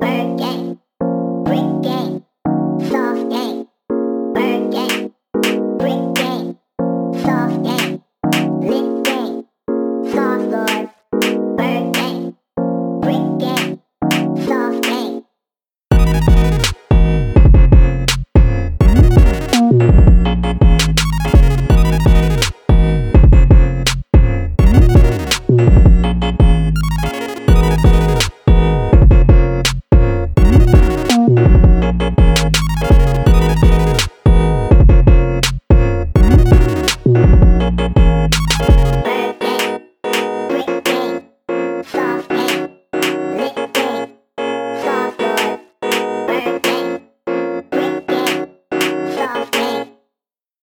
Birthday. Birthday.